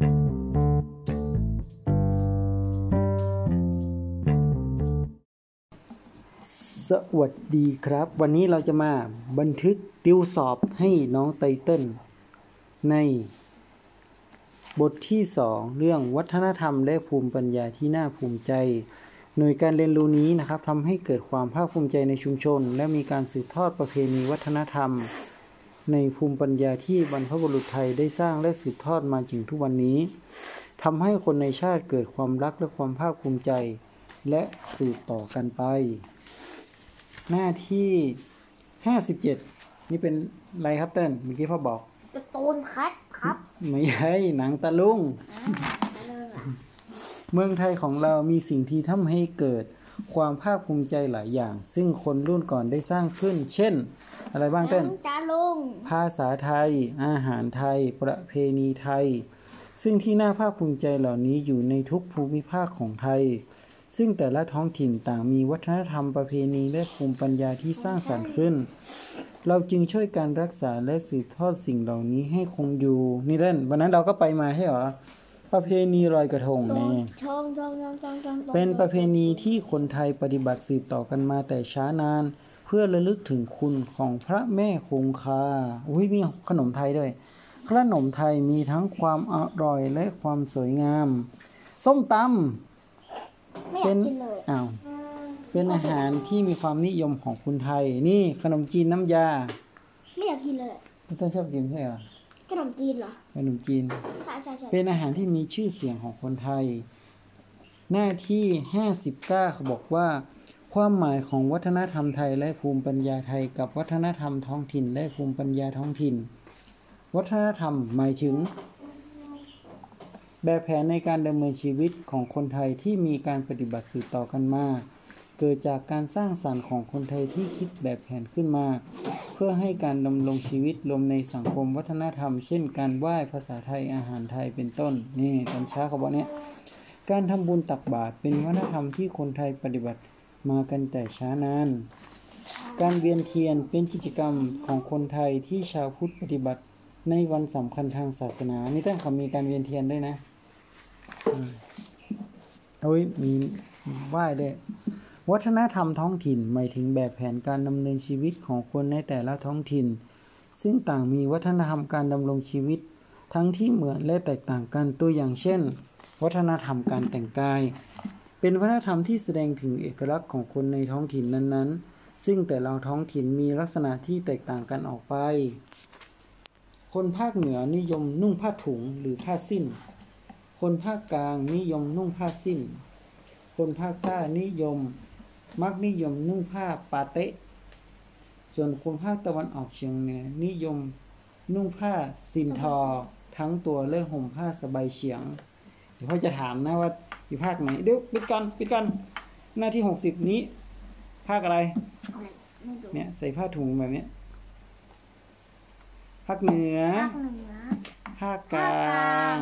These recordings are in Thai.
สวัสดีครับ วันนี้เราจะมาบันทึกติวสอบให้น้องไตเติ้ลใน บทที่สองเรื่องวัฒนธรรมและภูมิปัญญาที่น่าภูมิใจ หน่วยการเรียนรู้นี้นะครับทำให้เกิดความภาคภูมิใจในชุมชน และมีการสืบทอดประเพณีวัฒนธรรม ในภูมิปัญญาที่บรรพบุรุษไทยได้สร้างและสืบทอดมาถึงทุกวันนี้ทำให้คนในชาติเกิดความรักและความภาคภูมิใจ และสืบต่อกันไป หน้าที่ห้าสิบเจ็ดนี่เป็นอะไรครับเติ้ลเมื่อกี้พ่อบอกการ์ตูนคัดครับ ไม่ใช่หนังตะลุง เมืองไทยของเรามีสิ่งที่ทำให้เกิดความภาคภูมิใจหลายอย่าง ซึ่งคนรุ่นก่อนได้สร้างขึ้น เช่น อะไรบ้างเต้นตาลุงภาษาไทย อาหารไทย ประเพณีไทย ซึ่งที่น่าภาคภูมิใจเหล่านี้อยู่ในทุกภูมิภาคของไทย ซึ่งแต่ละท้องถิ่นต่างมีวัฒนธรรมประเพณีและภูมิปัญญาที่สร้างสรรค์ขึ้น เราจึงช่วยการรักษาและสืบทอดสิ่งเหล่านี้ให้คงอยู่ นี่เล่นวันนั้นเราก็ไปมาใช่เหรอประเพณีลอยกระทงชนี่งชงชงชงชงชงเป็นประเพณีที่คนไทยปฏิบัติสืบต่อกันมาแต่ช้านานเพื่อระลึกถึงคุณของพระแม่คงคา อุ้ยมีขนมไทยด้วย ขนมไทยมีทั้งความอร่อยและความสวยงาม ส้มตไม่อำเป็ยากนกินเลยอ้าวเป็นอาหารที่มีความนิยมของคนไทย นี่ขนมจีนน้ำยา ไม่อยากกินเลยพี่ต้นชอบกินใช่เหรอขนมจีนเหรอ ขนมจีนใช่ใช่ใช่เป็นอาหารที่มีชื่อเสียงของคนไทย หน้าที่59เขาบอกว่า ความหมายของวัฒนธรรมไทยและภูมิปัญญาไทยกับวัฒนธรรมท้องถิ่นและภูมิปัญญาท้องถิ่น วัฒนธรรมหมายถึง แบบแผนในการดำเนินชีวิตของคนไทยที่มีการปฏิบัติสืบต่อกันมาเกิดจากการสร้างสรรค์ของคนไทยที่คิดแบบแผนขึ้นมา เพื่อให้การดำรงชีวิตรวมในสังคมวัฒนธรรม เช่น การไหว้ภาษาไทยอาหารไทยเป็นต้นนี่ตอนเช้าเขาบอกเนี่ยการทำบุญตักบาตรเป็นวัฒนธรรมที่คนไทยปฏิบัติ มากันแต่ช้านาน การเวียนเทียนเป็นกิจกรรมของคนไทยที่ชาวพุทธปฏิบัติในวันสำคัญทางศาสนา นี่ตั้งเขามีการเวียนเทียนด้วยนะอืมโอ้ยมีไหว้ด้วยวัฒนธรรมท้องถิ่นหมายถึงแบบแผนการดำเนินชีวิตของคนในแต่ละท้องถิ่น ซึ่งต่างมีวัฒนธรรมการดำรงชีวิต ทั้งที่เหมือนและแตกต่างกันตัวอย่างเช่น วัฒนธรรมการแต่งกาย เป็นวัฒนธรรมที่แสดงถึงเอกลักษณ์ของคนในท้องถิ่นนั้นๆ ซึ่งแต่ละท้องถิ่นมีลักษณะที่แตกต่างกันออกไป คนภาคเหนือนิยมนุ่งผ้าถุงหรือผ้าสิ้น คนภาคกลางนิยมนุ่งผ้าสิ้น คนภาคใต้นิยม มักนิยมนุ่งผ้าปาเตะ ส่วนคนภาคตะวันออกเฉียงเหนือนิยมนุ่งผ้าซินทอ ทั้งตัวและห่มผ้าสบายเฉียง ดี๋ยวพ่อจะถามนะว่าอยู่ภาคไหนเดี๋ยวปิดกันปิดกันหน้าที่หกสิบนี้ ภาคอะไรอะไรไม่รู้เนี่ยใส่ผ้าถุงแบบเนี้ยภาคเหนือ ภาคเหนือ ภาคกลภาคกลาางง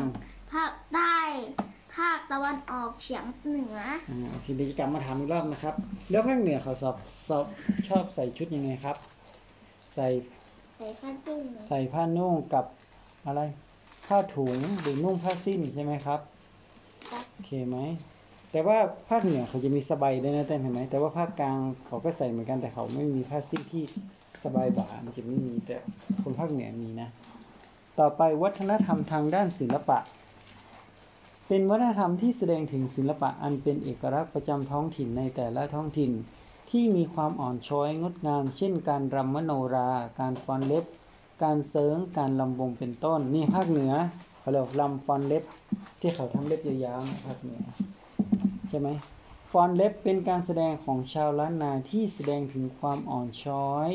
ภาคใต้ ภาคตะวันออกเฉียงเหนืออ่าโอเคเดี๋ยวจะกลับมาถามอีกรอบนะครับ แล้วภาคเหนือเขาสอบสอบชอบใส่ชุดยังไงครับ ใส่ใส่ผ้าสิ้นเนี่ยใส่ผ้านุ่งกับอะไร ผ้าถุงหรือนุ่งผ้าสิ้นใช่ไหมครับ ครับโอเคไหม แต่ว่าภาคเหนือเขาจะมีสบายด้วยนะเต้นเห็นไหม แต่ว่าภาคกลางเขาก็ใส่เหมือนกันแต่เขาไม่มีผ้าสิ้นที่สบายบ่ามันจะไม่มีแต่คนภาคเหนือมีนะ ต่อไปวัฒนธรรมทางด้านศิลปะ เป็นวัฒนธรรมที่แสดงถึงศิลปะอันเป็นเอกลักษณ์ประจำท้องถิ่นในแต่ละท้องถิ่น ที่มีความอ่อนช้อยงดงาม เช่น การรำมโนรา การฟ้อนเล็บ การเสริงการลำวงเป็นต้น นี่ภาคเหนือ เขาเรียกลำฟ้อนเล็บที่เขาทำเล็บยาวๆนี่ยภาคเหนือใช่ไหมฟอนเล็บเป็นการแสดงของชาวล้านนาที่แสดงถึงความอ่อนช้อย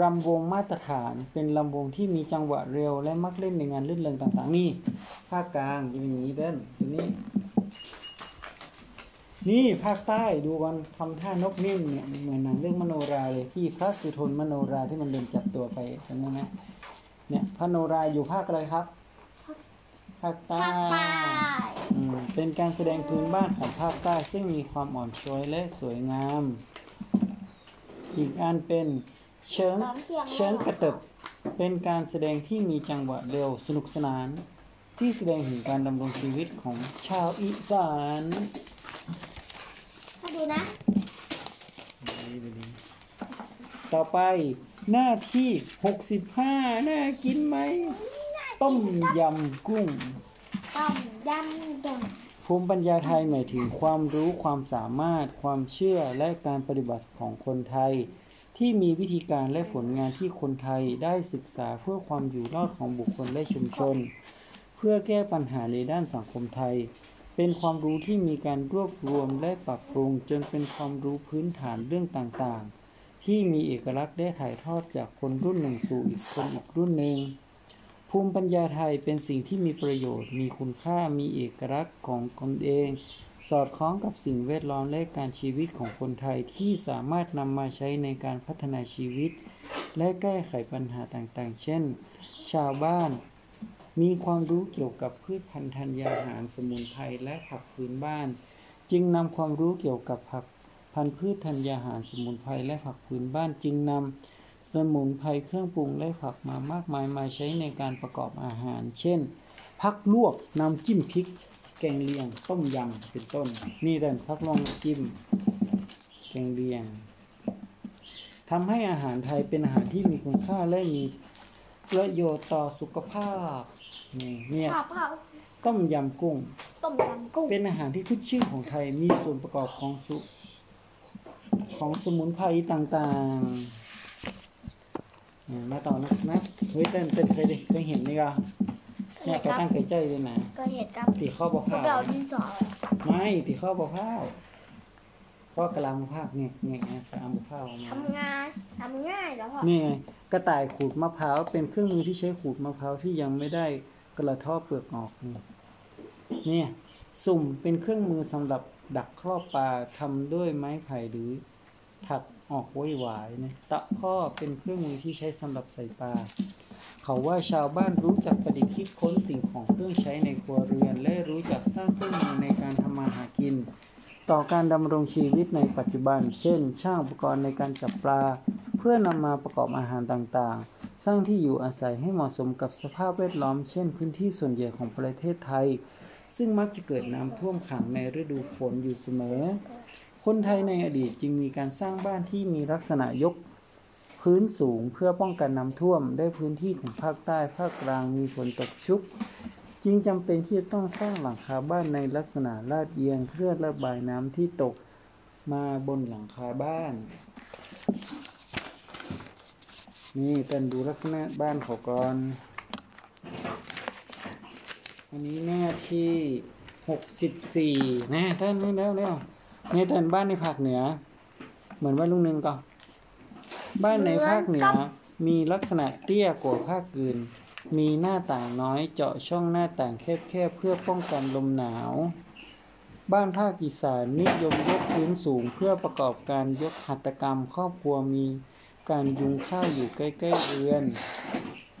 รำวงมาตรฐานเป็นลำวงที่มีจังหวะเร็ว และมักเล่นในงานลื่นเริงต่างๆ นี่ภาคกลางจะเป็นอย่างนี้เด้นตัวนี้ นี่ภาคใต้ดูกันทำท่านกนิ่มเนี่ยเหมือนหนังเรื่องมโนราเลยที่พระสุทนมโนราที่มันเดินจับตัวไปจำได้ไหมเนี่ยพระโนราอยู่ภาคอะไรครับาคใต้ภาคใต้อืมเป็นการแสดงพื้นบ้านของภาคใต้ซึ่งมีความอ่อนช้อยและสวยงาม อีกอันเป็นเชิงตอนเที่ยงเชิงกระตึบเป็นการแสดงที่มีจังหวะเร็วสนุกสนาน ที่แสดงถึงการดำรงชีวิตของชาวอีสานมาดูนะต่อไปหน้าที่ 65 น่ากินไหม ต้มยำกุ้ง ต้มยำดงภูมิปัญญาไทยหมายถึงความรู้ความสามารถ ความเชื่อและการปฏิบัติของคนไทย ที่มีวิธีการและผลงานที่คนไทยได้ศึกษาเพื่อความอยู่รอดของบุคคลและชุมชน เพื่อแก้ปัญหาในด้านสังคมไทย เป็นความรู้ที่มีการรวบรวมและปรับปรุง จนเป็นความรู้พื้นฐานเรื่องต่างๆ ที่มีเอกลักษณ์ได้ถ่ายทอดจากคนรุ่นหนึ่งสู่อีกคนอีกรุ่นหนึ่ง ภูมิปัญญาไทยเป็นสิ่งที่มีประโยชน์ มีคุณค่ามีเอกลักษณ์ของตนเอง สอดคล้องกับสิ่งแวดล้อมและการชีวิตของคนไทยที่สามารถนำมาใช้ในการพัฒนาชีวิต และแก้ไขปัญหาต่างๆ เช่น ชาวบ้าน มีความรู้เกี่ยวกับพืชพันธุ์ธัญญาหารสมุนไพรและผักพื้นบ้าน จึงนำความรู้เกี่ยวกับผักพันธุ์พืชธัญญาหารสมุนไพรและผักพื้นบ้านจึงนำ สมุนไพรเครื่องปรุงและผักมามากมายมาใช้ในการประกอบอาหาร เช่นผักลวกน้ำจิ้มพริก แกงเลียง ต้มยำเป็นต้น นี่เด่นผักลวกน้ำจิ้ม แกงเลียงทำให้อาหารไทยเป็นอาหารที่มีคุณค่าและมีประโยชน์ต่อสุขภาพนี่เนี่ยข้าวเผาต้มยำกุ้ง ต้มยำกุ้ง เป็นอาหารที่ขึ้นชื่อของไทยมีส่วนประกอบของสุของสมุนไพรต่างๆอ่า มาต่อนะนะเฮ้ยเต้นเต้นเคยได้เคยเห็นนี่ก็เนี่ยไปตั้งเคยใจเลยนะก็เห็ดกับตีข้อบะพวพร้ากเราวดินสอไม่ตีข้อบะพร้าวข้อกระลามะพร้าวเนี่ยเนี่ยเนี่ยกระลามะพร้าวมาทำงานทำง่ายแล้วพ่อนี่ไงกระต่ายขูดมะพร้าวเป็นเครื่องมือที่ใช้ขูดมะพร้าวที่ยังไม่ได้กระเทาะเปลือกออกนี่เนี่ยสุ่มเป็นเครื่องมือสำหรับดักครอบปลาทำด้วยไม้ไผ่หรือถัก ออกไว้หวายนะตะข้อเป็นเครื่องมือที่ใช้สำหรับใส่ปลาเขาว่าชาวบ้านรู้จักประดิษฐ์คิดค้นสิ่งของเครื่องใช้ในครัวเรือน และรู้จักสร้างเครื่องมือในการทำมาหากิน ต่อการดำรงชีวิตในปัจจุบัน เช่น ช่างอุปกรณ์ในการจับปลา เพื่อนำมาประกอบอาหารต่างๆ สร้างที่อยู่อาศัยให้เหมาะสมกับสภาพแวดล้อม เช่น พื้นที่ส่วนใหญ่ของประเทศไทย ซึ่งมักจะเกิดน้ำท่วมขังในฤดูฝนอยู่เสมอ คนไทยในอดีตจึงมีการสร้างบ้านที่มีลักษณะยกพื้นสูงเพื่อป้องกันน้ำท่วม ได้พื้นที่ของภาคใต้ภาคกลางมีฝนตกชุก จึงจำเป็นที่จะต้องสร้างหลังคาบ้านในลักษณะลาดเอียงเพื่อระบายน้ำที่ตกมาบนหลังคาบ้าน นี่เป็นดูลักษณะบ้านเขาก่อนอันนี้หน้าที่หกสิบสี่นะท่านนี่แล้วแล้ว นี่ท่านบ้านในภาคเหนือ เหมือนว่าลุงหนึ่งก็ บ้านในภาคเหนือ มีลักษณะเตี้ยกว่าภาคอื่น มีหน้าต่างน้อยเจาะช่องหน้าต่างแคบๆเพื่อป้องกันลมหนาว บ้านภาคอีสานนิยมยกพื้นสูงเพื่อประกอบการยกหัตถกรรมครอบครัวมีการยุงข้าวอยู่ใกล้ๆเรือน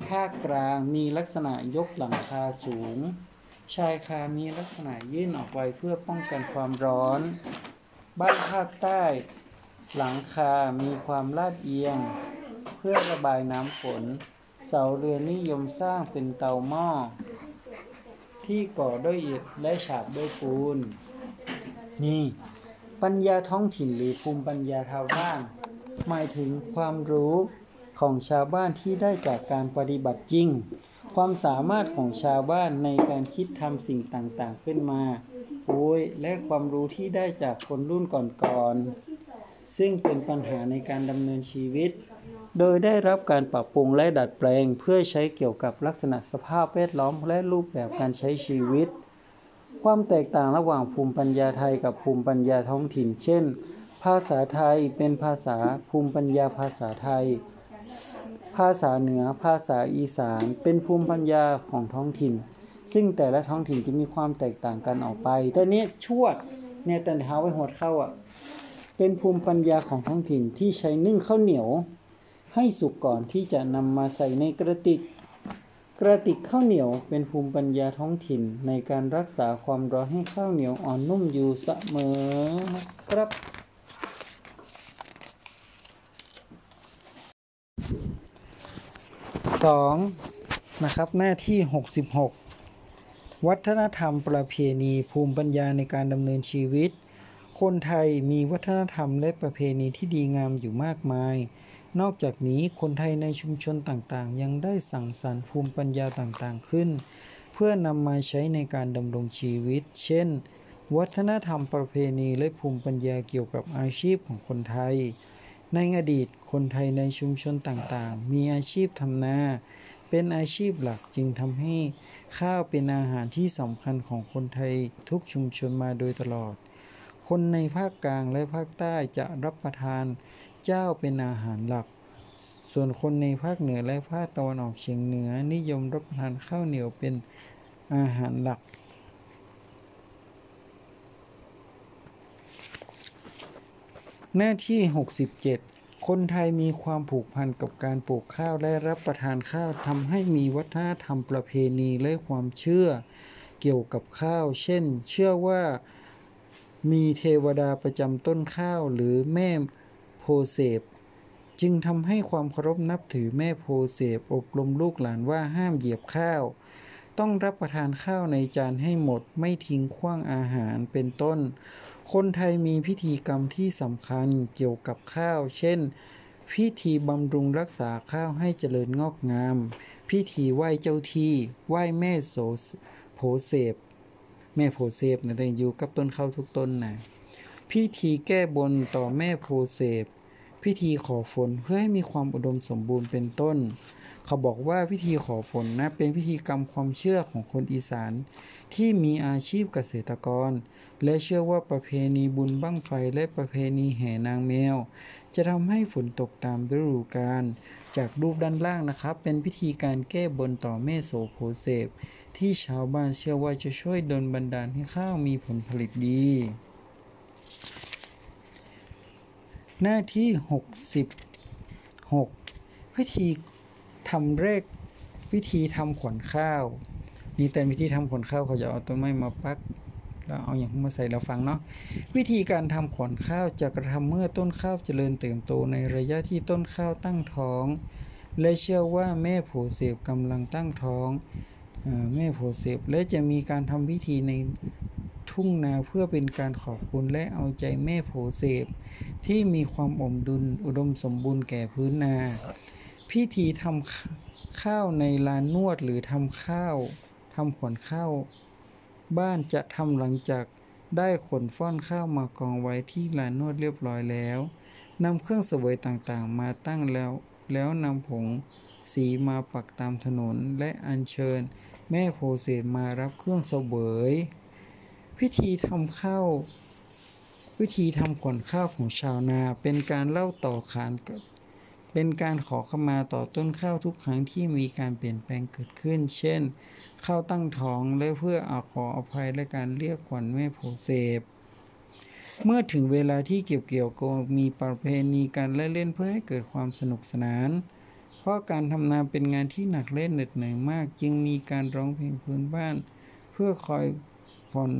ภาคกลางมีลักษณะยกหลังคาสูง ชายคามีลักษณะยื่นออกไปเพื่อป้องกันความร้อน บ้านภาคใต้ หลังคา มีความลาดเอียง เพื่อระบายน้ำฝน เสาเรือนนิยมสร้างเป็นเตาหม้อ ที่ก่อด้วยอิฐและฉาบด้วยปูน นี่ ปัญญาท้องถิ่นหรือภูมิปัญญาชาวบ้าน หมายถึงความรู้ของชาวบ้านที่ได้จากการปฏิบัติจริง ความสามารถของชาวบ้านในการคิดทำสิ่งต่างๆขึ้นมา โอ้ยและความรู้ที่ได้จากคนรุ่นก่อนๆ ซึ่งเป็นปัญหาในการดำเนินชีวิต โดยได้รับการปรับปรุงและดัดแปลง เพื่อใช้เกี่ยวกับลักษณะสภาพแวดล้อมและรูปแบบการใช้ชีวิต ความแตกต่างระหว่างภูมิปัญญาไทยกับภูมิปัญญาท้องถิ่น เช่น ภาษาไทยเป็นภาษาภูมิปัญญาภาษาไทยภาษาเหนือ ภาษาอีสาน เป็นภูมิปัญญาของท้องถิ่น ซึ่งแต่ละท้องถิ่นจะมีความแตกต่างกันออกไป แต่เนี้ยชวดเนี่ยแต่เท้าไว้หดเข้าอะ เป็นภูมิปัญญาของท้องถิ่นที่ใช้นึ่งข้าวเหนียว ให้สุกก่อนที่จะนำมาใส่ในกระติก กระติกข้าวเหนียวเป็นภูมิปัญญาท้องถิ่นในการรักษาความร้อนให้ข้าวเหนียวอ่อนนุ่มอยู่เสมอครับสองนะครับหน้าที่หกสิบหก วัฒนธรรมประเพณีภูมิปัญญาในการดำเนินชีวิต คนไทยมีวัฒนธรรมและประเพณีที่ดีงามอยู่มากมาย นอกจากนี้คนไทยในชุมชนต่างๆ ยังได้สั่งสรรค์ภูมิปัญญาต่างๆขึ้น เพื่อนำมาใช้ในการดำรงชีวิต เช่น วัฒนธรรมประเพณีและภูมิปัญญาเกี่ยวกับอาชีพของคนไทย ในอดีตคนไทยในชุมชนต่างๆ มีอาชีพทำนา เป็นอาชีพหลักจึงทำให้ข้าวเป็นอาหารที่สำคัญของคนไทยทุกชุมชนมาโดยตลอด คนในภาคกลางและภาคใต้จะรับประทานเจ้าเป็นอาหารหลัก ส่วนคนในภาคเหนือและภาคตะวันออกเฉียงเหนือนิยมรับประทานข้าวเหนียวเป็นอาหารหลักหน้าที่ 67 คนไทยมีความผูกพันกับการปลูกข้าวและรับประทานข้าวทำให้มีวัฒนธรรมประเพณีและความเชื่อ เกี่ยวกับข้าว เช่น เชื่อว่ามีเทวดาประจำต้นข้าวหรือแม่โพเสพจึงทำให้ความเคารพนับถือแม่โพเสพอบรมลูกหลานว่าห้ามเหยียบข้าว ต้องรับประทานข้าวในจานให้หมดไม่ทิ้งขว้างอาหารเป็นต้น คนไทยมีพิธีกรรมที่สำคัญเกี่ยวกับข้าว เช่น พิธีบำรุงรักษาข้าวให้เจริญงอกงาม พิธีไหว้เจ้าที่ ไหว้แม่โสโผเสพแม่โพเสพนะแต่อยู่กับต้นข้าวทุกต้นนะพิธีแก้บนต่อแม่โพเสพพิธีขอฝนเพื่อให้มีความอุดมสมบูรณ์เป็นต้น เขาบอกว่าพิธีขอฝนนะเป็นพิธีกรรมความเชื่อของคนอีสาน ที่มีอาชีพเกษตรกร และเชื่อว่าประเพณีบุญบั้งไฟและประเพณีแห่นางแมว จะทำให้ฝนตกตามฤดูกาลจากรูปด้านล่างนะครับ เป็นพิธีการแก้บนต่อแม่โสโพเสพที่ชาวบ้านเชื่อว่าจะช่วยดลบันดาลให้ข้าวมีผลผลิตดี หน้าที่ 66วิธี ทำแรกวิธีทำขวัญข้าว นี่แต่วิธีทำขวัญข้าวเขาจะเอาต้นไม้มาปักแล้วเอาอย่างมาใส่เราฟังเนาะวิธีการทำขวัญข้าวจะกระทำเมื่อต้นข้าวเจริญเติบโตในระยะที่ต้นข้าวตั้งท้อง และเชื่อว่าแม่โผเสพกำลังตั้งท้องอแม่โผเสพและจะมีการทำพิธีในทุ่งนาเพื่อเป็นการขอบคุณและเอาใจแม่โผเสพที่มีความอมดุลอุดมสมบูรณ์แก่พื้นนา พิธีทำข้าวในลานนวดหรือทำข้าวทำขวัญข้าว บ้านจะทำหลังจากได้ขนฟ้อนข้าวมากองไว้ที่ลานนวดเรียบร้อยแล้วนำเครื่องเสวยต่างๆ มาตั้งแล้ว แล้วนำผงสีมาปักตามถนนและอัญเชิญ แม่โพเสสมารับเครื่องเสวย พิธีทำข้าววิธีทำขวัญข้าวของชาวนาเป็นการเล่าต่อขานกับ เป็นการขอขมาต่อต้นข้าวทุกครั้งที่มีการเปลี่ยนแปลงเกิดขึ้น เช่น ข้าวตั้งท้องและเพื่ออาขออภัยและการเรียกขวัญแม่โพเสพเมื่อถึงเวลาที่เกี่ยวเกี่ยวก็มีประเพณีการเล่นเล่นเพื่อให้เกิดความสนุกสนาน เพราะการทำนาเป็นงานที่หนักเล่นเหน็ดเหนื่อยมาก จึงมีการร้องเพลงพื้นบ้าน เพื่อคอยผ่อน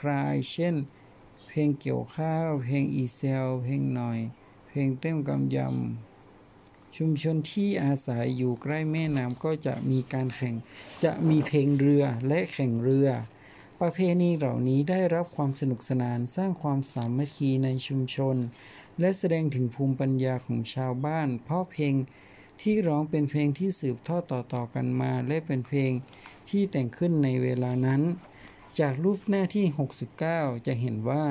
คลาย เช่น เพลงเกี่ยวข้าว เพลงอีเซล เพลงหน่อย เพลงเต้มกำยำ ชุมชนที่อาศัยอยู่ใกล้แม่น้ำก็จะมีการแข่ง จะมีเพลงเรือและแข่งเรือ ประเพณีเหล่านี้ได้รับความสนุกสนานสร้างความสามัคคีในชุมชน และแสดงถึงภูมิปัญญาของชาวบ้าน เพราะเพลงที่ร้องเป็นเพลงที่สืบทอดต่อๆกันมา และเป็นเพลงที่แต่งขึ้นในเวลานั้น จากรูปหน้าที่ 69 จะเห็นว่า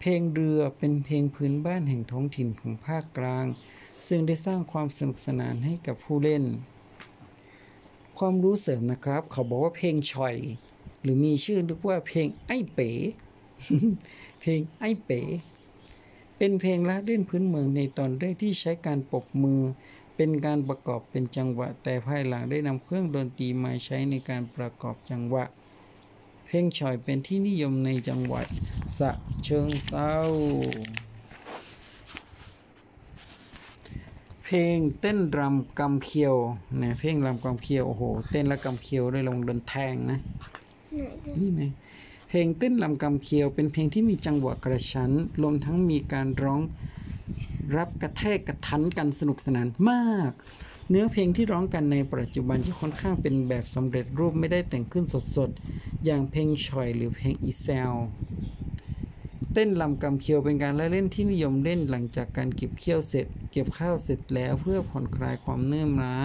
เพลงเรือเป็นเพลงพื้นบ้านแห่งท้องถิ่นของภาคกลาง ซึ่งได้สร้างความสนุกสนานให้กับผู้เล่น ความรู้เสริมนะครับ เขาบอกว่าเพลงชอย หรือมีชื่อเรียกว่าเพลงไอ้เป๋ เพลงไอ้เป๋ เป็นเพลงละเล่นพื้นเมืองในตอนแรกที่ใช้การปรบมือ เป็นการประกอบเป็นจังหวะ แต่ภายหลังได้นำเครื่องดนตรีมาใช้ในการประกอบจังหวะ เพลงฉ่อยเป็นที่นิยมในจังหวัดสะเชิงเซา เพลงเต้นรำกำเคียวนะเพลงรำกำเคียวโอ้โหเต้นและกำเคียวด้วยลงดนแทงนะไหนนี่ไหมเพลงเต้นลำกำเคียว เป็นเพลงที่มีจังหวะกระชั้นรวมทั้งมีการร้องรับกระแทกกระทันกันสนุกสนานมาก เนื้อเพลงที่ร้องกันในปัจจุบันที่ค่อนข้างเป็นแบบสำเร็จรูปไม่ได้แต่งขึ้นสดๆ อย่างเพลงชอยหรือเพลงอีเซล เต้นลำกำเคียวเป็นการละเล่นที่นิยมเล่นหลังจากการเก็บเคี้ยวเสร็จ เก็บข้าวเสร็จแล้วเพื่อผ่อนคลายความเนื่อยล้า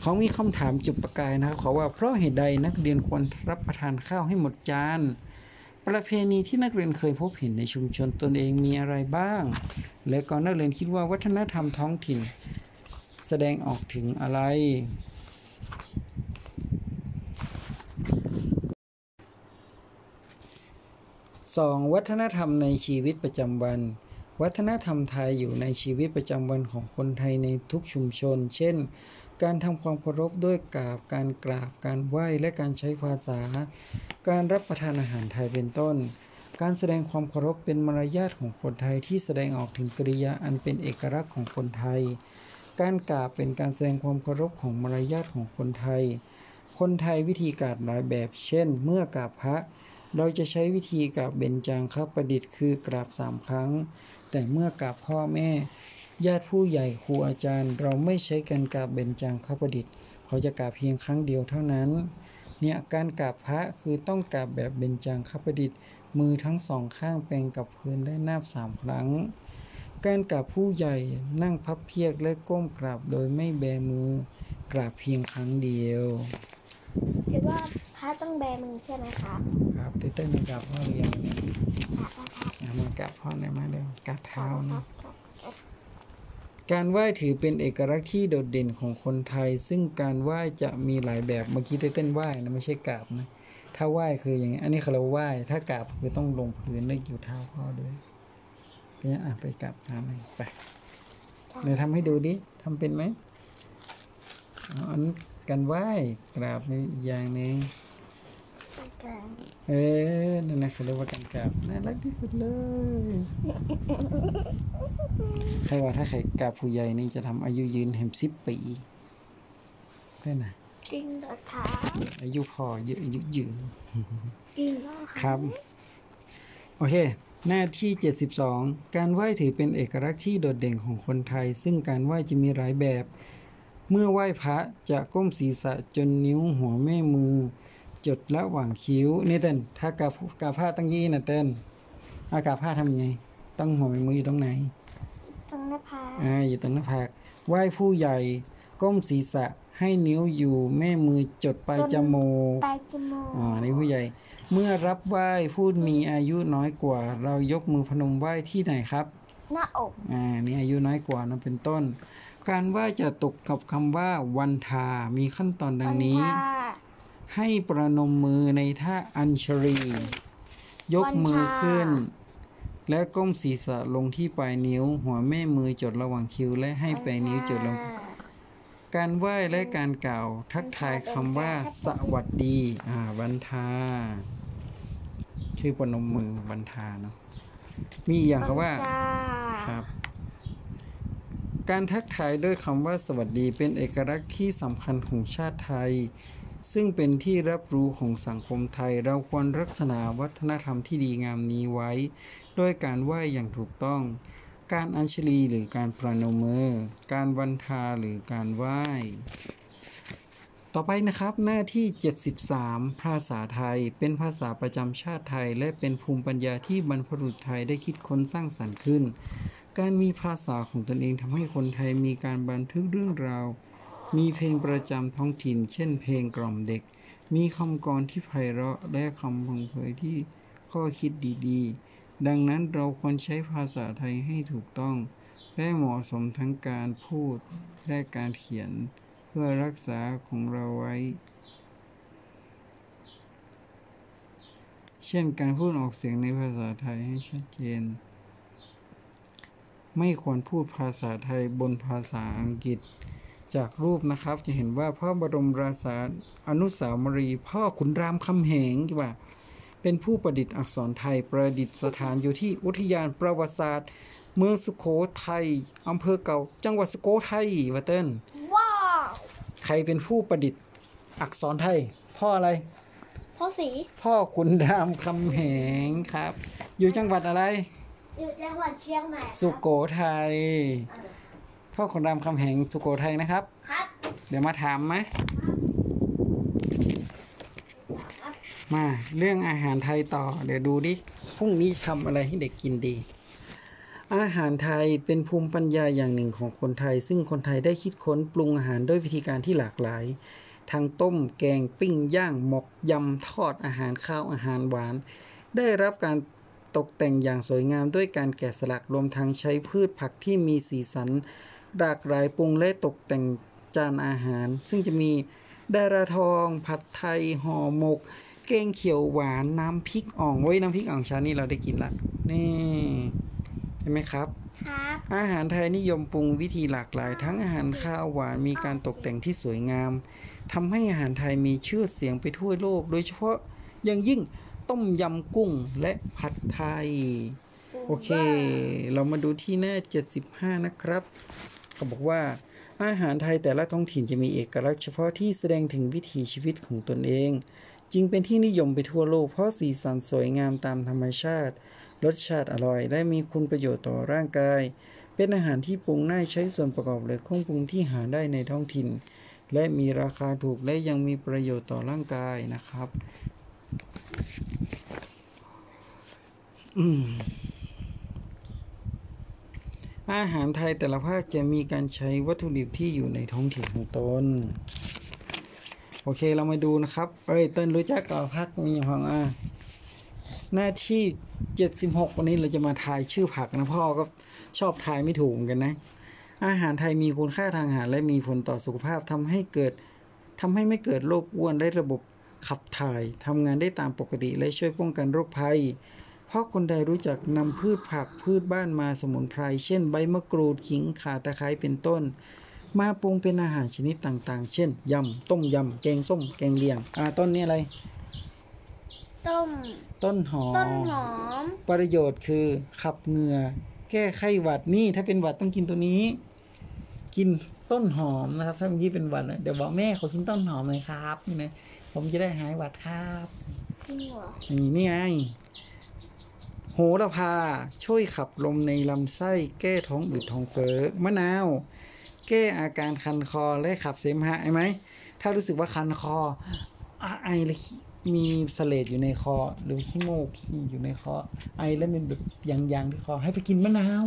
เขามีคำถามจุดประกายนะครับเขาว่าเพราะเหตุใดนักเรียนควรรับประทานข้าวให้หมดจานประเพณีที่นักเรียนเคยพบเห็นในชุมชนตนเองมีอะไรบ้าง และก็นักเรียนคิดว่าวัฒนธรรมท้องถิ่น แสดงออกถึงอะไร 2. วัฒนธรรมในชีวิตประจำวัน วัฒนธรรมไทยอยู่ในชีวิตประจำวันของคนไทยในทุกชุมชน เช่น การทำความเคารพด้วยกราบ การกราบ การไหว้ และการใช้ภาษา การรับประทานอาหารไทยเป็นต้น การแสดงความเคารพเป็นมารยาทของคนไทยที่แสดงออกถึงกริยาอันเป็นเอกลักษณ์ของคนไทย การกราบเป็นการแสดงความเคารพของมารยาทของคนไทย คนไทยวิธีกาบหลายแบบ เช่น เมื่อกราบพระ เราจะใช้วิธีกราบเบญจางคประดิษฐ์คือกราบสามครั้ง แต่เมื่อกราบพ่อแม่ ญาติผู้ใหญ่ครูอาจารย์ เราไม่ใช้การกราบเบญจางคประดิษฐ์ เขาจะกราบเพียงครั้งเดียวเท่านั้น เนี่ยการกราบพระคือต้องกราบแบบเบญจางคประดิษฐ์ มือทั้งสองข้างแปรงกับพื้นได้นาบสามครั้ง การกราบผู้ใหญ่นั่งพับเพียกและก้มกราบโดยไม่แบมือ กราบเพียงครั้งเดียวคิดว่า พระต้องแบมือใช่ไหมครับ ครับเต้นๆมากราบพ่อเรียงเนี่ยพระพระพระเอามากราบพ่อหน่อยมาเร็วกราบเท้าครันะบครับการไหว้ถือเป็นเอกลักษณ์ที่โดดเด่นของคนไทย ซึ่งการไหว้จะมีหลายแบบเมื่อกี้เต้นๆไหว้นะไม่ใช่กราบนะ ถ้าไหว้คืออย่างนี้อันนี้เขาเรียกว่าไหว้ถ้ากราบคือต้องลงพื้นได้อยู่เท้าพ่อด้วยเนี่ยอะไปกราบเท้าหน่อยไปเดี๋ยวทำให้ดูดิทำเป็นไหมอ๋ออันนี้การไหว้กราบนี่อีกอย่างหนึ่ง ครับเออนั่นนะเขาเรียกว่าการกราบน่ารักที่สุดเลย ใครว่าถ้าใครกราบผู้ใหญ่นี่จะทำอายุยืนแหมสิบปีได้นะจริงเหรอคะอายุพอเยอะอายุยืน จริงเหรอคะครับ โอเค หน้าที่ 72 การไหว้ถือเป็นเอกลักษณ์ที่โดดเด่นของคนไทย ซึ่งการไหว้จะมีหลายแบบ เมื่อไหว้พระจะก้มศีรษะจนนิ้วหัวแม่มือ จดระหว่างคิ้วนี่เต้นถ้ากราบกราบผ้าตั้งยี่นะเต้นอากราบผ้าทำยังไง ต้องหัวแม่มืออยู่ตรงไหน ตรงหน้าผากอ่าอยู่ตรงหน้าผากไหว้ผู้ใหญ่ก้มศีรษะให้นิ้วอยู่แม่มือจดปลายจมูกปลายจมูกอ๋อนี่ผู้ใหญ่ เมื่อรับไหว้ผู้มีอายุน้อยกว่า เรายกมือพนมไหว้ที่ไหนครับ หน้าอกอ่านี่อายุน้อยกว่านะเป็นต้น การไหว้จะตกกับคำว่าวันทา มีขั้นตอนดังนี้วันทา ให้ประนมมือในท่าอัญชรี ยกมือขึ้น และก้มศีรษะลงที่ปลายนิ้ว หัวแม่มือจดระหว่างคิ้วและให้ปลายนิ้วจดลง การไหว้และการกล่าวทักทายคำว่า สวัสดี อ่าบันทา ชื่อประนมมือบันทาเนาะมีอีกอย่างคำว่าวันทาครับการทักทายด้วยคำว่าสวัสดีเป็นเอกลักษณ์ที่สำคัญของชาติไทย ซึ่งเป็นที่รับรู้ของสังคมไทยเราควรรักษาวัฒนธรรมที่ดีงามนี้ไว้ ด้วยการไหว้อย่างถูกต้อง การอัญชลีหรือการประนมมือ การวันทาหรือการไหว้ ต่อไปนะครับหน้าที่ 73 ภาษาไทย เป็นภาษาประจำชาติไทย และเป็นภูมิปัญญาที่บรรพบุรุษไทยได้คิดค้นสร้างสรรค์ขึ้น การมีภาษาของตนเองทำให้คนไทยมีการบันทึกเรื่องราว มีเพลงประจำท้องถิ่น เช่นเพลงกล่อมเด็ก มีคำกรที่ไพเราะและคำพังเพยที่ข้อคิดดีๆ ดังนั้นเราควรใช้ภาษาไทยให้ถูกต้อง และเหมาะสมทั้งการพูดและการเขียน เพื่อรักษาของเราไว้ เช่นการพูดออกเสียงในภาษาไทยให้ชัดเจน ไม่ควรพูดภาษาไทยบนภาษาอังกฤษ จากรูปนะครับจะเห็นว่าพระบรมราชาอนุสาวรีย์พ่อขุนรามคำแหงที่ว่า เป็นผู้ประดิษฐ์อักษรไทยประดิษฐานอยู่ที่อุทยานประวัติศาสตร์ เมืองสุโขทัยอำเภอเก่า จังหวัดสุโขทัยวะเติ้ลว้าวใครเป็นผู้ประดิษฐ์อักษรไทย พ่ออะไร พ่อสีพ่อขุนรามคำแหงครับ อยู่จังหวัดอะไร อยู่จังหวัดเชียงใหม่ครับสุโขทัย เออ พพ่อขุนรามคำแหงสุโขทัยนะครับ ครับ เดี๋ยวมาถามไหมมาเรื่องอาหารไทยต่อ เดี๋ยวดูดิพรุ่งนี้ทำอะไรให้เด็กกินดี อาหารไทยเป็นภูมิปัญญาอย่างหนึ่งของคนไทย ซึ่งคนไทยได้คิดค้นปรุงอาหารด้วยวิธีการที่หลากหลายทั้งต้ม แกง ปิ้ง ย่าง หมก ยำ ทอด อาหารข้าว อาหารหวาน ได้รับการตกแต่งอย่างสวยงามด้วยการแกะสลัก รวมทั้งใช้พืชผักที่มีสีสัน หลากหลายปรุงและตกแต่งจานอาหาร ซึ่งจะมีดาราทอง ผัดไทยห่อหมกแกงเขียวหวานน้ำพริกอ่องไว้ยน้ำพริกอ่องเช้านี้เราได้กินละนี่เห็นไหมครับครับอาหารไทยนิยมปรุงวิธีหลากหลาย ทั้งอาหารข้าวหวานมีการตกแต่งที่สวยงามทำให้อาหารไทยมีชื่อเสียงไปทั่วโลก โดยเฉพาะอย่างยิ่งต้มยำกุ้งและผัดไทย โอเค เรามาดูที่หน้า 75 นะครับ เขาบอกว่า อาหารไทยแต่ละท้องถิ่นจะมีเอกลักษณ์เฉพาะที่แสดงถึงวิถีชีวิตของตนเอง จึงเป็นที่นิยมไปทั่วโลกเพราะสีสันสวยงามตามธรรมชาติ รสชาติอร่อย และมีคุณประโยชน์ต่อร่างกาย เป็นอาหารที่ปรุงง่ายใช้ส่วนประกอบและเครื่องปรุงที่หาได้ในท้องถิ่น และมีราคาถูกและยังมีประโยชน์ต่อร่างกายนะครับ อืม อาหารไทยแต่ละภาคจะมีการใช้วัตถุดิบที่อยู่ในท้องถิ่นของตน โอเคเรามาดูนะครับ เอ้ยเต้นรู้จักกับภาคมีอย่างของอะหน้าที่ 76 วันนี้เราจะมาทายชื่อผักนะพ่อก็ชอบทายไม่ถูกกันนะ อาหารไทยมีคุณค่าทางอาหารและมีผลต่อสุขภาพทำให้เกิดทำให้ไม่เกิดโรคอ้วนและระบบขับถ่ายทำงานได้ตามปกติและช่วยป้องกันโรคภัย เพราะคนไทยรู้จักนำพืชผักพืชบ้านมาสมุนไพร เช่น ใบมะกรูดขิงข่าตะไคร้เป็นต้น มาปรุงเป็นอาหารชนิดต่างๆ เช่นยำต้มยำแกงส้มแกงเลียงอ่าต้นนี้อะไร ต้ม ต้นหอม ต้นหอม ประโยชน์คือขับเหงื่อ แก้ไข้หวัดนี่ถ้าเป็นหวัดต้องกินตัวนี้ กินต้นหอมนะครับ ถ้าเมื่อกี้เป็นหวัดนะเดี๋ยวบอกแม่ขอกินต้นหอมเลยครับนี่นะผมจะได้หายหวัดครับจริงเหรอนี่นี่ไงโหระพา ช่วยขับลมในลำไส้ แก้ท้องอืดท้องเฟ้อมะนาว แก้อาการคันคอและขับเสมหะใช่ไหม ถ้ารู้สึกว่าคันคออะไอเลยมีเสลดอยู่ในคอ หรือขี้มูกอยู่ในคอ ไอแล้วเป็นแบบยางๆที่คอ ให้ไปกินมะนาว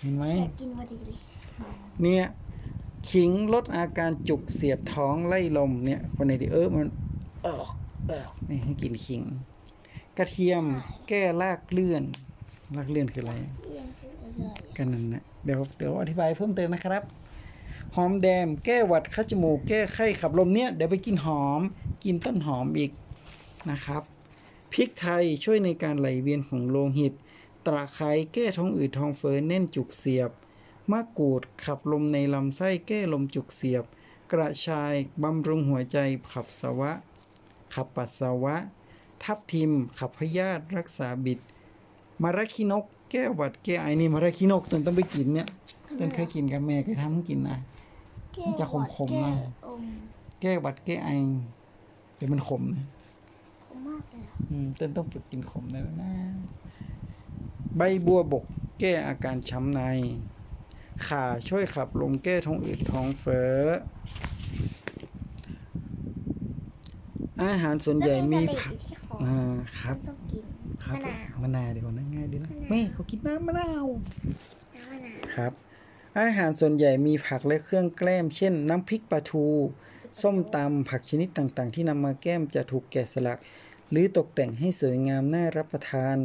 เห็นไหม อยากกินพอดีเลยเนี่ยขิงลดอาการจุกเสียบท้องไล่ลมเนี่ย คนไหนที่เออมันเออเออนี่ให้กินขิง กระเทียมแก้ลากเลื่อนลากเลื่อนคืออะไร เรียนคืออะไรอะกันนั่นนะเดี๋ยวเดี๋ยวอธิบายเพิ่มเติมนะครับ หอมแดงแก้หวัดคัดจมูก แก้ไข้ขับลมเนี่ยเดี๋ยวไปกินหอม กินต้นหอมอีกนะครับพริกไทยช่วยในการไหลเวียนของโลหิต ตะไคร้แก้ท้องอืดท้องเฟ้อแน่นจุกเสียบมะกรูดขับลมในลำไส้แก้ลมจุกเสียบ กระชายบำรุงหัวใจขับสาวะ ขับปัสสาวะ ทับทิม ขับพยาธิรักษาบิดมะระขี้นก แก้หวัดแก้ไอนี่มะระขี้นกต้นต้องไปกินเนี่ยต้นเคยกินกับแม่เคยทำให้กินนะแก้มันจะขมๆหวันะดแก้อมแก้หวัดแก้ไอเดี๋ยวมันขมนะขมมากเลยเหรออืมเต้นต้องฝึกกินขมได้แล้วนะใบบัวบก แก้อาการช้ำในข่าช่วยขับลมแก้ท้องอืดท้องเฟ้ออาหารส่วนใหญ่มีแล้วผักเสลด อยู่ที่คออ่าครับ ต้องกินครับมะนาวมะนาวดีกว่านะง่ายดีนะมะนาวแม่เขากินน้ำมะนาว น้ำมะนาวครับ อาหารส่วนใหญ่มีผักและเครื่องแกล้ม เช่น น้ำพริกปลาทู ส้มตำผักชนิดต่างๆ ที่นำมาแก้มจะถูกแกะสลัก หรือตกแต่งให้สวยงามน่ารับประทาน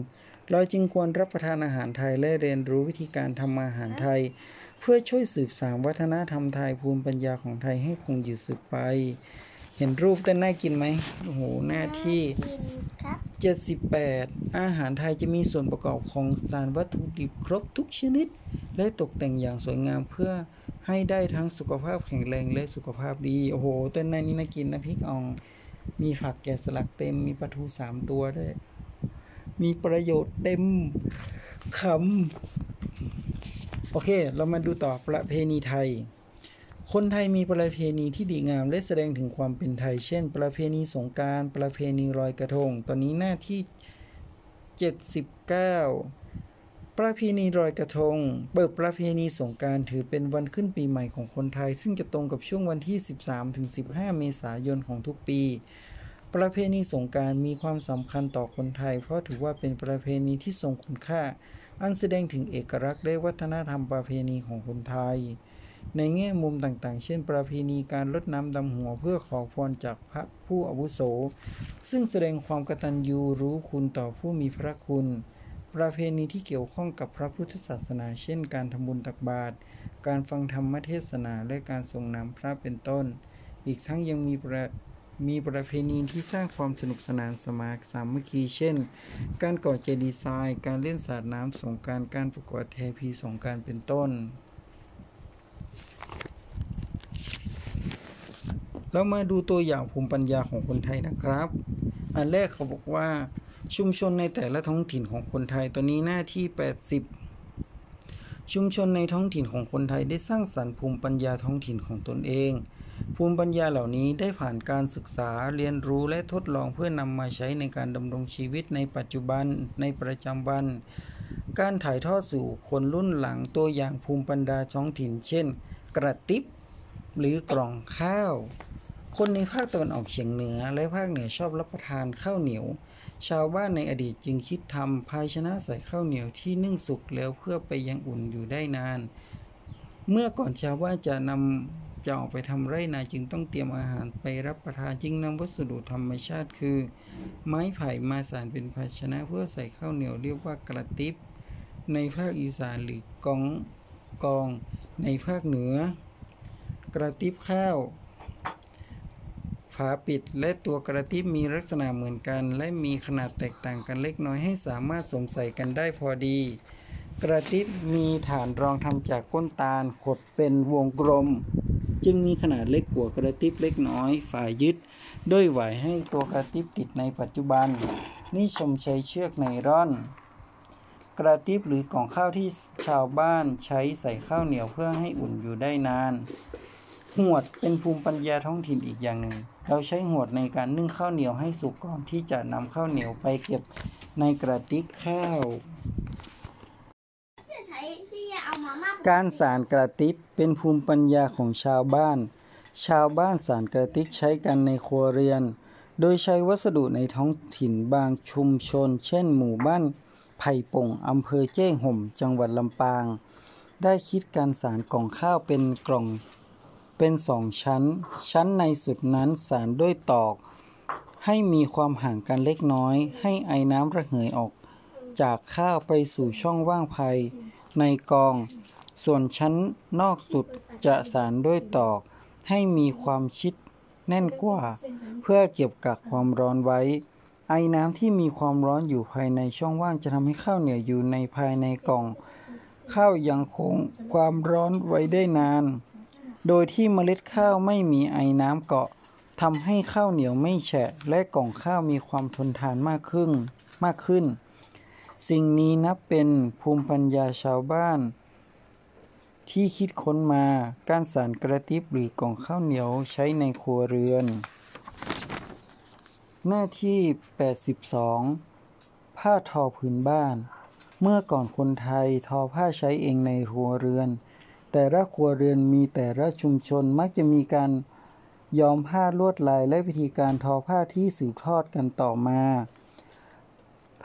เราจึงควรรับประทานอาหารไทยและเรียนรู้วิธีการทำอาหารไทย เพื่อช่วยสืบสานวัฒนธรรมไทยภูมิปัญญาของไทยให้คงอยู่สืบไป เห็นรูปเต้นน่ากินไหมโอ้โห หน้าที่กินครับ78 อาหารไทยจะมีส่วนประกอบของสารวัตถุดิบครบทุกชนิด และตกแต่งอย่างสวยงามเพื่อให้ได้ทั้งสุขภาพแข็งแรงและสุขภาพดี โอ้โห เต้นหน้านี้น่ากินนะพริกอ่อง มีผักแกะสลักเต็ม มีปลาทูสามตัวด้วย มีประโยชน์เต็มคำ โอเค เรามาดูต่อประเพณีไทย คนไทยมีประเพณีที่ดีงามและแสดงถึงความเป็นไทย เช่น ประเพณีสงการประเพณีลอยกระทง ตอนนี้หน้าที่ 79 ประเพณีลอยกระทง เปิดประเพณีสงการถือเป็นวันขึ้นปีใหม่ของคนไทย ซึ่งจะตรงกับช่วงวันที่ 13-15 เมษายนของทุกปี ประเพณีสงการมีความสำคัญต่อคนไทย เพราะถือว่าเป็นประเพณีที่ทรงคุณค่า อันแสดงถึงเอกลักษณ์และวัฒนธรรมประเพณีของคนไทย ในแง่มุมต่างๆ เช่น ประเพณีการรดน้ำดำหัวเพื่อขอพรจากพระผู้อาวุโส ซึ่งแสดงความกตัญญูรู้คุณต่อผู้มีพระคุณ ประเพณีที่เกี่ยวข้องกับพระพุทธศาสนา เช่น การทำบุญตักบาตร การฟังธรรมเทศนา และการทรงนำพระเป็นต้น อีกทั้งยังมีประมีประเพณีที่สร้างความสนุกสนานสมาสามัคคี เช่น การก่อเจดีย์ทราย การเล่นสาดน้ำสงการ การประกวดเทพีสงการเป็นต้น เรามาดูตัวอย่างภูมิปัญญาของคนไทยนะครับ อันแรกเขาบอกว่า ชุมชนในแต่ละท้องถิ่นของคนไทยตัวนี้หน้าที่ 80 ชุมชนในท้องถิ่นของคนไทยได้สร้างสรรค์ภูมิปัญญาท้องถิ่นของตนเอง ภูมิปัญญาเหล่านี้ได้ผ่านการศึกษาเรียนรู้และทดลองเพื่อนำมาใช้ในการดำรงชีวิตในปัจจุบันในประจำวัน การถ่ายทอดสู่คนรุ่นหลังตัวอย่างภูมิปัญญาท้องถิ่น เช่น กระติบหรือกล่องข้าว คนในภาคตะวันออกเฉียงเหนือและภาคเหนือชอบรับประทานข้าวเหนียว ชาวบ้านในอดีตจึงคิดทำภาชนะใส่ข้าวเหนียวที่นึ่งสุกแล้วเพื่อไปยังอุ่นอยู่ได้นาน เมื่อก่อนชาวบ้านจะนำจะออกไปทำไร่นาจึงต้องเตรียมอาหารไปรับประทานจึงนำวัสดุธรรมชาติคือ ไม้ไผ่มาสานเป็นภาชนะเพื่อใส่ข้าวเหนียวเรียกว่ากระติบ ในภาคอีสานหรือกองกองในภาคเหนือ กระติบข้าว ฝาปิดและตัวกระติบมีลักษณะเหมือนกัน และมีขนาดแตกต่างกันเล็กน้อยให้สามารถสวมใส่กันได้พอดี กระติบมีฐานรองทำจากก้นตาลขดเป็นวงกลม จึงมีขนาดเล็กกว่ากระติบเล็กน้อยฝ่ายยึดด้วยไหวให้ตัวกระติบติดในปัจจุบัน นิชมใช้เชือกไนร่อน กระติบหรือกล่องข้าวที่ชาวบ้านใช้ใส่ข้าวเหนียวเพื่อให้อุ่นอยู่ได้นาน หวดเป็นภูมิปัญญาท้องถิ่นอีกอย่างหนึ่ง เราใช้หวดในการนึ่งข้าวเหนียวให้สุกก่อนที่จะนำข้าวเหนียวไปเก็บในกระติกข้าวพี่ใช้พี่เอามาม่าการสารกระติบเป็นภูมิปัญญาของชาวบ้าน ชาวบ้านสารกระติกใช้กันในครัวเรือน โดยใช้วัสดุในท้องถิ่นบางชุมชน เช่น หมู่บ้านไผ่ป่งอำเภอเจ้ห่ม จังหวัดลำปาง ได้คิดการสารกล่องข้าวเป็นกล่อง เป็นสองชั้น ชั้นในสุดนั้นสารด้วยตอก ให้มีความห่างกันเล็กน้อย ให้ไอน้ำระเหยออก จากข้าวไปสู่ช่องว่างภายในกอง ส่วนชั้นนอกสุดจะสารด้วยตอก ให้มีความชิดแน่นกว่า เพื่อเก็บกักความร้อนไว้ ไอน้ำที่มีความร้อนอยู่ภายในช่องว่างจะทำให้ข้าวเหนียวอยู่ในภายในกล่อง ข้าวยังคงความร้อนไว้ได้นาน โดยที่เมล็ดข้าวไม่มีไอน้ำเกาะทำให้ข้าวเหนียวไม่แฉะและกล่องข้าวมีความทนทานมากขึ้นมากขึ้น สิ่งนี้นับเป็นภูมิปัญญาชาวบ้าน ที่คิดค้นมาการสารกระติบหรือกล่องข้าวเหนียวใช้ในครัวเรือน หน้าที่ 82 ผ้าทอพื้นบ้าน เมื่อก่อนคนไทยทอผ้าใช้เองในครัวเรือน แต่ละครัวเรือนมีแต่ละชุมชนมักจะมีการย้อมผ้าลวดลายและวิธีการทอผ้าที่สืบทอดกันต่อมา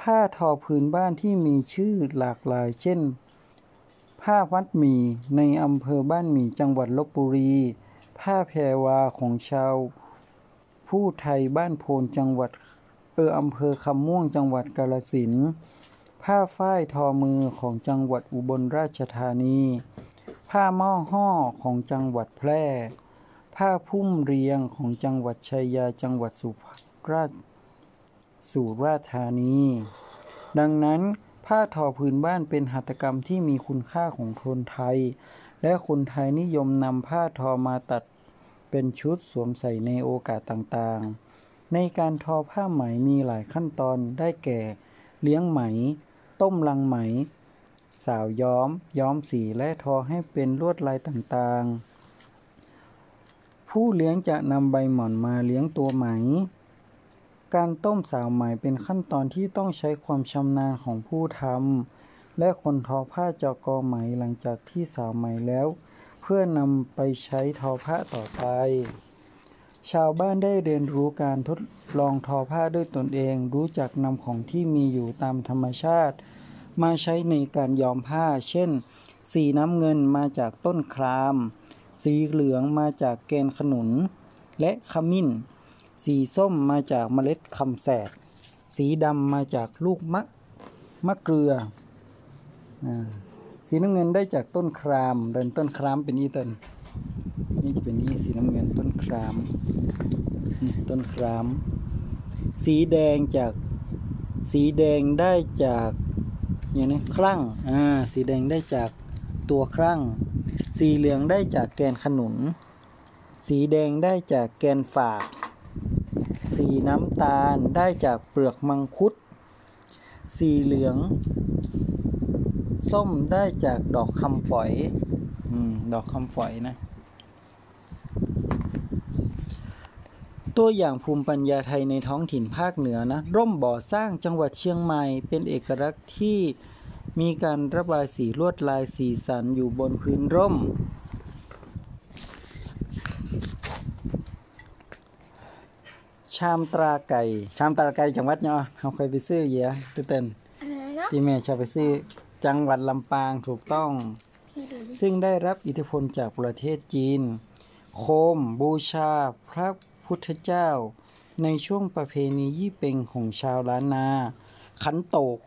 ผ้าทอพื้นบ้านที่มีชื่อหลากหลาย เช่น ผ้าวัดหมี่ในอำเภอบ้านหมี่จังหวัดลบบุรี ผ้าแพรวาของชาว ผู้ไทยบ้านโพนจังหวัดเอออำเภอคำม่วงจังหวัดกาฬสินผ้าฝ้ายทอมือของจังหวัดอุบลราชธานี ผ้าหม้อห่อของจังหวัดแพร่ ผ้าพุ่มเรียงของจังหวัดชัยยาจังหวัดสุราษฎร์สุราษฎร์ธานี ดังนั้นผ้าทอพื้นบ้านเป็นหัตถกรรมที่มีคุณค่าของคนไทย และคนไทยนิยมนำผ้าทอมาตัดเป็นชุดสวมใส่ในโอกาสต่างๆ ในการทอผ้าไหมมีหลายขั้นตอนได้แก่ เลี้ยงไหม ต้มลังไหม สาวย้อม ย้อมสีและทอให้เป็นลวดลายต่างๆ ผู้เลี้ยงจะนำใบหม่อนมาเลี้ยงตัวไหม การต้มสาวไหมเป็นขั้นตอนที่ต้องใช้ความชำนาญของผู้ทำและคนทอผ้าจากกอไหมหลังจากที่สาวไหมแล้ว เพื่อนำไปใช้ทอผ้าต่อไปชาวบ้านได้เรียนรู้การทดลองทอผ้าด้วยตนเอง รู้จักนำของที่มีอยู่ตามธรรมชาติ มาใช้ในการย้อมผ้า เช่น สีน้ำเงินมาจากต้นคราม สีเหลืองมาจากแกนขนุน และขมิ้น สีส้มมาจากเมล็ดคำแสด สีดำมาจากลูกมะมะเกลืออสีน้ำเงินได้จากต้นครามเดินต้นครามเป็นอีเตินนี่จะเป็นนี่สีน้ำเงินต้นครามนี่ต้นคราม สีแดงจากสีแดงได้จาก อย่างนี้คลั่งอ่าสีแดงได้จากตัวคลั่ง สีเหลืองได้จากแกนขนุน สีแดงได้จากแกนฝาก สีน้ำตาลได้จากเปลือกมังคุด สีเหลือง ส้มได้จากดอกคำฝอย อืม ดอกคำฝอยนะ ตัวอย่างภูมิปัญญาไทยในท้องถิ่นภาคเหนือนะร่มบ่อสร้างจังหวัดเชียงใหม่เป็นเอกลักษณ์ที่มีการระบายสีลวดลายสีสันอยู่บนพื้นร่ม ชามตราไก่ ชามตราไก่จังหวัดเนาะเขาเคยไปซื้อเยอะตื่นเต้นอะไรนะที่แม่ชอบไปซื้อจังหวัดลำปางถูกต้องให้ดูดิซึ่งได้รับอิทธิพลจากประเทศจีน โคมบูชาพระ พุทธเจ้า ในช่วงประเพณียี่เป็งของชาวล้านนา ขันโตก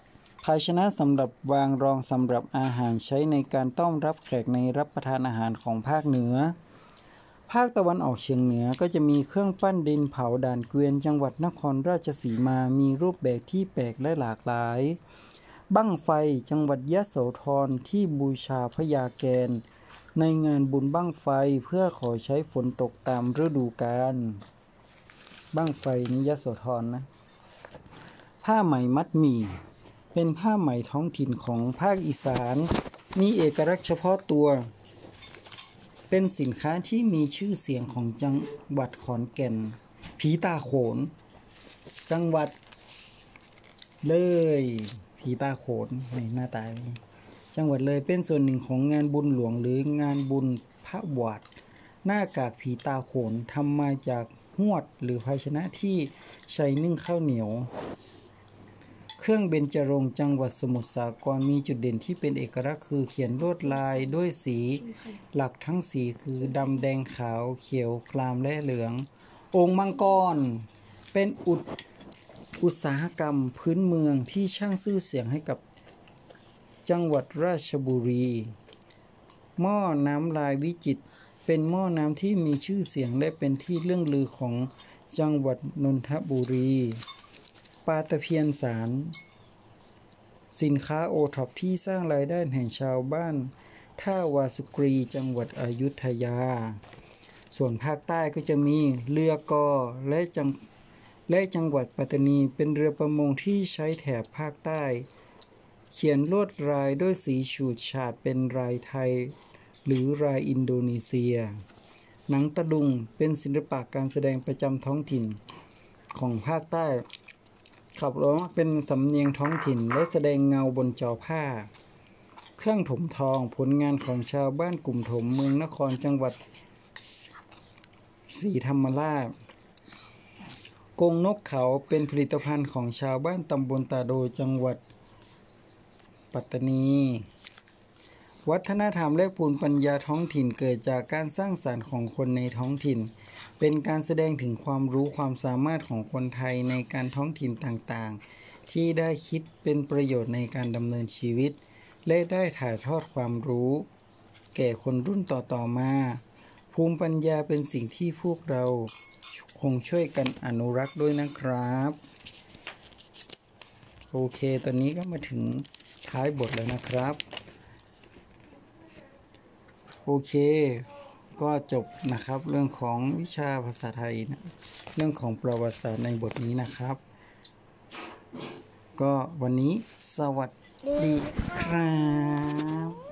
ภาชนะสำหรับวางรองสำหรับอาหารใช้ในการต้อนรับแขกในรับประทานอาหารของภาคเหนือ ภาคตะวันออกเฉียงเหนือก็จะมีเครื่องปั้นดินเผาด่านเกวียนจังหวัดนครราชสีมามีรูปแบบที่แปลกและหลากหลาย บั้งไฟจังหวัดยะโสธรที่บูชาพญาแกน ในงานบุญบั้งไฟเพื่อขอใช้ฝนตกตามฤดูกาลบั้งไฟนี้ยโสธรนะ ผ้าไหมมัดหมี่ เป็นผ้าไหมท้องถิ่นของภาคอีสาน มีเอกลักษณ์เฉพาะตัว เป็นสินค้าที่มีชื่อเสียงของจังหวัดขอนแก่น ผีตาโขน จังหวัดเลยผีตาโขนในหน้าตานี้ จังหวัดเลยเป็นส่วนหนึ่งของงานบุญหลวงหรืองานบุญพระบวชหน้ากากผีตาโขนทำมาจากหวดหรือภาชนะที่ใช้นึ่งข้าวเหนียว เครื่องเบญจรงค์จังหวัดสมุทรสาครมีจุดเด่นที่เป็นเอกลักษณ์คือเขียนลวดลายด้วยสีหลักทั้งสีคือดำแดงขาวเขียวครามและเหลือง องค์มังกร เป็นอุดอุตสาหกรรมพื้นเมืองที่ช่างชื่อเสียงให้กับ จังหวัดราชบุรี หม้อน้ำลายวิจิตรเป็นหม้อน้ำที่มีชื่อเสียงและเป็นที่เรื่องลือของจังหวัดนนทบุรี ปลาตะเพียนสาร สินค้าโอท็อปที่สร้างรายได้แห่งชาวบ้านท่าวาสุกรีจังหวัดอยุธยา ส่วนภาคใต้ก็จะมีเรือกอและจังและจังหวัดปัตตานีเป็นเรือประมงที่ใช้แถบภาคใต้ เขียนลวดลายด้วยสีฉูดฉาดเป็นลายไทย หรือลายอินโดนีเซีย หนังตะลุงเป็นศิลปะการแสดงประจำท้องถิ่นของภาคใต้ขับร้องเป็นสำเนียงท้องถิ่นและแสดงเงาบนจอผ้า เครื่องถมทองผลงานของชาวบ้านกลุ่มถมเมืองนครจังหวัดศรีธรรมราชกงนกเขาเป็นผลิตภัณฑ์ของชาวบ้านตำบลตาโดจังหวัด ปัตตานี วัฒนธรรมและภูมิปัญญาท้องถิ่นเกิดจากการสร้างสรรค์ของคนในท้องถิ่น เป็นการแสดงถึงความรู้ความสามารถของคนไทยในการท้องถิ่นต่างๆ ที่ได้คิดเป็นประโยชน์ในการดำเนินชีวิต และได้ถ่ายทอดความรู้ แก่คนรุ่นต่อๆมา ภูมิปัญญาเป็นสิ่งที่พวกเราคงช่วยกันอนุรักษ์ด้วยนะครับ โอเค ตอนนี้ก็มาถึง ท้ายบทเลยนะครับ โอเค ก็จบนะครับเรื่องของวิชาภาษาไทยนะเรื่องของประวัติศาสตร์ในบทนี้นะครับ ก็วันนี้สวัสดีครับ